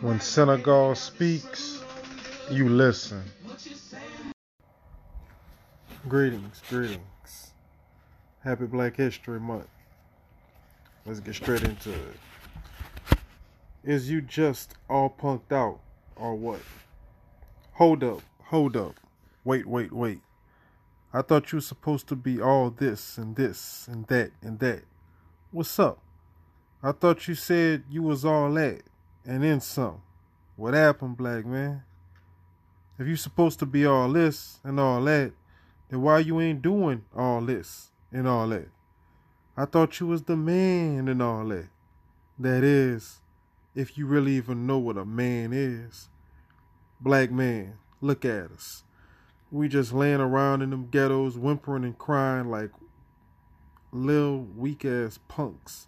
When Senegal speaks, you listen. Greetings, greetings. Happy Black History Month. Let's get straight into it. Is you just all punked out or what? Hold up, hold up. Wait, wait, wait. I thought you were supposed to be all this and this and that and that. What's up? I thought you said you was all that and then some. What happened, black man? If you supposed to be all this and all that, then why you ain't doing all this and all that? I thought you was the man and all that. That is, if you really even know what a man is. Black man, look at us. We just laying around in them ghettos whimpering and crying like little weak ass punks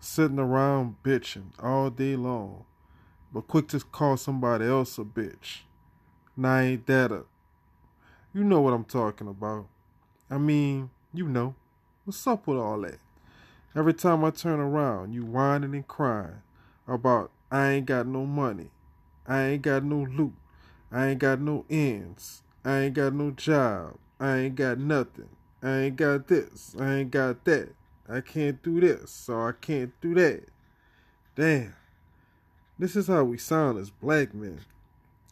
sitting around bitching all day long, but quick to call somebody else a bitch. Now ain't that a you know what I'm talking about. I mean, you know. What's up with all that? Every time I turn around, you whining and crying about I ain't got no money. I ain't got no loot. I ain't got no ends. I ain't got no job. I ain't got nothing. I ain't got this. I ain't got that. I can't do this, so I can't do that. Damn. This is how we sound as black men.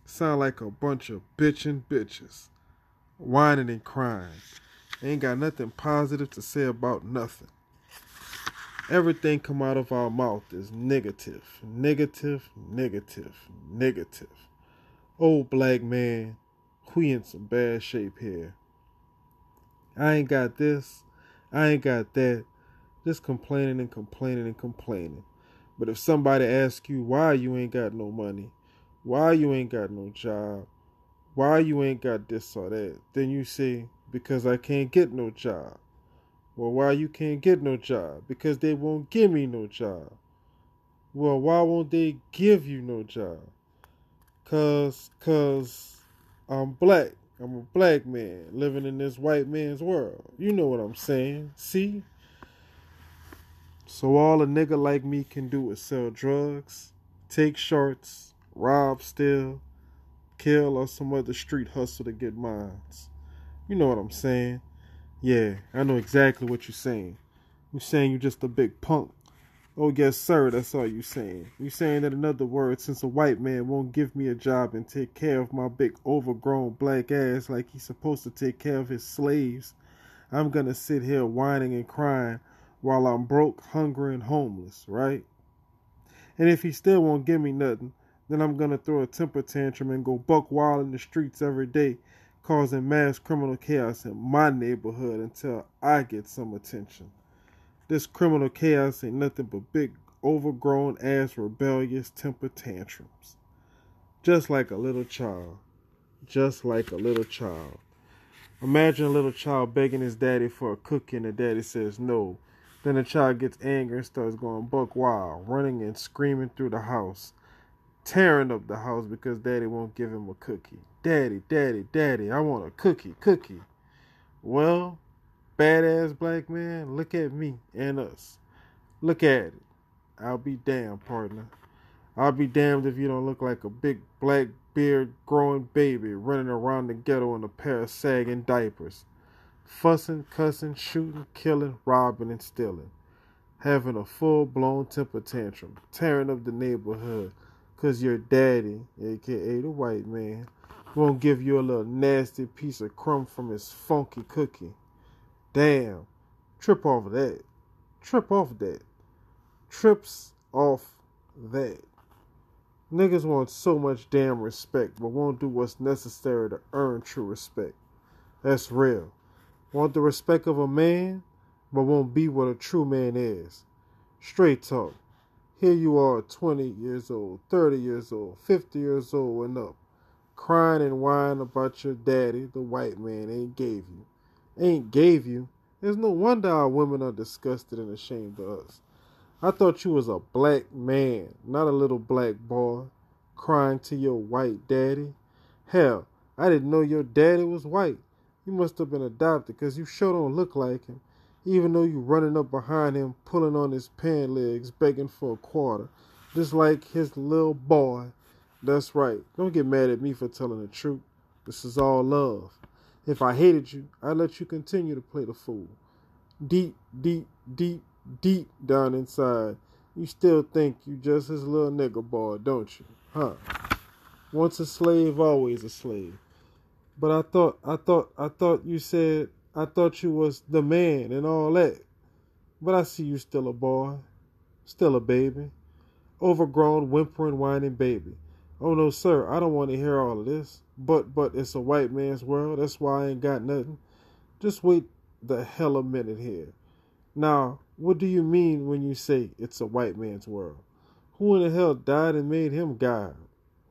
Sound like a bunch of bitching bitches. Whining and crying. Ain't got nothing positive to say about nothing. Everything come out of our mouth is negative, negative, negative, negative. Old black man, we in some bad shape here. I ain't got this, I ain't got that just complaining and complaining and complaining. But if somebody asks you why you ain't got no money, why you ain't got no job, why you ain't got this or that, then you say, because I can't get no job. Well, why you can't get no job? Because they won't give me no job. Well, why won't they give you no job? Cause, cause I'm black. I'm a black man living in this white man's world. You know what I'm saying? See? So all a nigga like me can do is sell drugs, take shorts, rob, steal, kill, or some other street hustle to get mines. You know what I'm saying? Yeah, I know exactly what you're saying. You're saying you're just a big punk. Oh yes, sir, that's all you're saying. You're saying that in other words, since a white man won't give me a job and take care of my big overgrown black ass like he's supposed to take care of his slaves, I'm gonna sit here whining and crying while I'm broke, hungry, and homeless, right? And if he still won't give me nothing, then I'm gonna throw a temper tantrum and go buck wild in the streets every day, causing mass criminal chaos in my neighborhood until I get some attention. This criminal chaos ain't nothing but big, overgrown ass rebellious temper tantrums. Just like a little child. Just like a little child. Imagine a little child begging his daddy for a cookie and the daddy says no. Then the child gets angry and starts going buck wild, running and screaming through the house, tearing up the house because daddy won't give him a cookie. Daddy, daddy, daddy, I want a cookie, cookie. Well, badass black man, look at me and us. Look at it. I'll be damned, partner. I'll be damned if you don't look like a big black beard growing baby running around the ghetto in a pair of sagging diapers fussing, cussing, shooting, killing, robbing, and stealing, having a full blown temper tantrum, tearing up the neighborhood, because your daddy, aka the white man, won't give you a little nasty piece of crumb from his funky cookie. Damn, trip off of that. Trip off that. Trips off that. Niggas want so much damn respect, but won't do what's necessary to earn true respect. That's real want the respect of a man, but won't be what a true man is. Straight talk. Here you are, 20 years old, 30 years old, 50 years old and up, crying and whining about your daddy, the white man, ain't gave you. Ain't gave you. There's no wonder our women are disgusted and ashamed of us. I thought you was a black man, not a little black boy, crying to your white daddy. Hell, I didn't know your daddy was white. You must have been adopted because you sure don't look like him, even though you running up behind him, pulling on his pant legs, begging for a quarter. just like his little boy. That's right. Don't get mad at me for telling the truth. This is all love. If I hated you, I'd let you continue to play the fool. Deep, deep, deep, deep down inside, you still think you're just his little nigger boy, don't you? Huh? Once a slave, always a slave. But I thought, I thought, I thought you said, I thought you was the man and all that. But I see you still a boy, still a baby, overgrown, whimpering, whining baby. Oh no, sir, I don't want to hear all of this. But, but it's a white man's world. That's why I ain't got nothing. Just wait the hell a minute here. Now, what do you mean when you say it's a white man's world? Who in the hell died and made him God?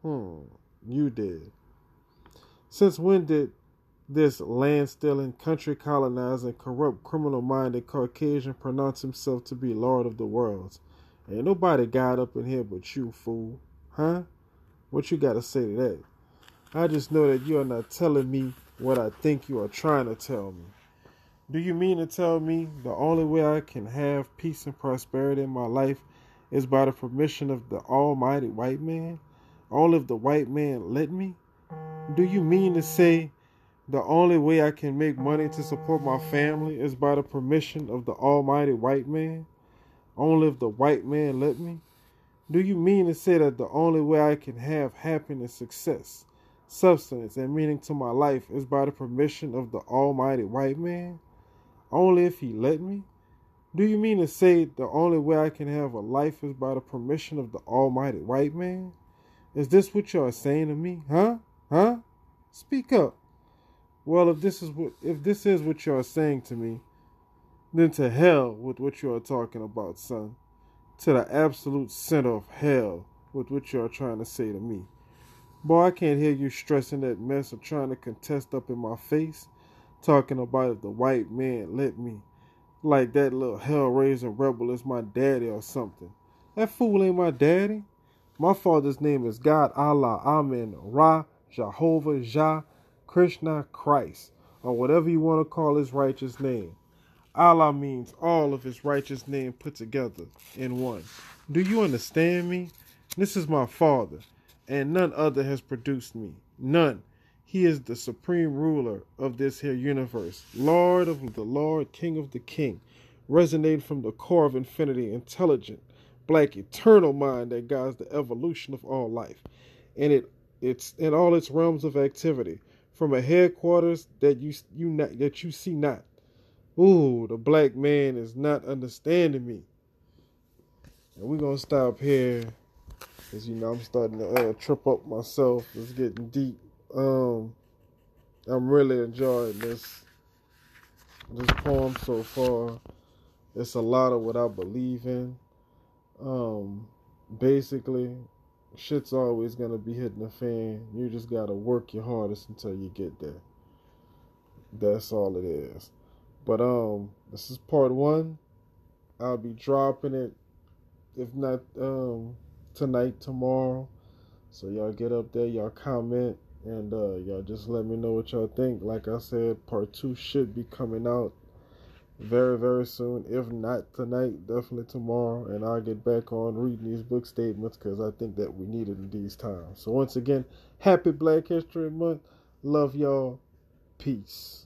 Hmm, you did. Since when did this land stealing, country colonizing, corrupt, criminal minded Caucasian pronounce himself to be Lord of the worlds? Ain't nobody got up in here but you, fool. Huh? What you gotta say to that? I just know that you are not telling me what I think you are trying to tell me. Do you mean to tell me the only way I can have peace and prosperity in my life is by the permission of the almighty white man? Only if the white man let me? Do you mean to say the only way I can make money to support my family is by the permission of the almighty white man? Only if the white man let me? Do you mean to say that the only way I can have happiness, success, substance, and meaning to my life is by the permission of the almighty white man? only if he let me? Do you mean to say the only way I can have a life is by the permission of the almighty white man? Is this what you are saying to me? Huh? Huh? Speak up. Well, if this is what if this is what you are saying to me, then to hell with what you are talking about, son. To the absolute center of hell with what you are trying to say to me. Boy, I can't hear you stressing that mess or trying to contest up in my face talking about if the white man let me. Like that little hellraiser rebel is my daddy or something. That fool ain't my daddy. My father's name is God, Allah, Amen, Ra, Jehovah, Jah, Krishna, Christ, or whatever you want to call his righteous name. Allah means all of his righteous name put together in one. Do you understand me? This is my father, and none other has produced me. None. He is the supreme ruler of this here universe, Lord of the Lord, King of the King, resonating from the core of infinity, intelligent, black, eternal mind that guides the evolution of all life, and it it's in all its realms of activity, from a headquarters that you you not that you see not. Ooh, the black man is not understanding me. And we're gonna stop here. Cause you know I'm starting to uh, trip up myself. It's getting deep. Um, I'm really enjoying this this poem so far. It's a lot of what I believe in. Um, basically, shit's always gonna be hitting the fan. You just gotta work your hardest until you get there. That's all it is. But um, this is part one. I'll be dropping it, if not um tonight, tomorrow. So y'all get up there, y'all comment, and uh, y'all just let me know what y'all think. Like I said, part two should be coming out very, very soon. If not tonight, definitely tomorrow. And I'll get back on reading these book statements because I think that we need it in these times. So, once again, happy Black History Month. Love y'all. Peace.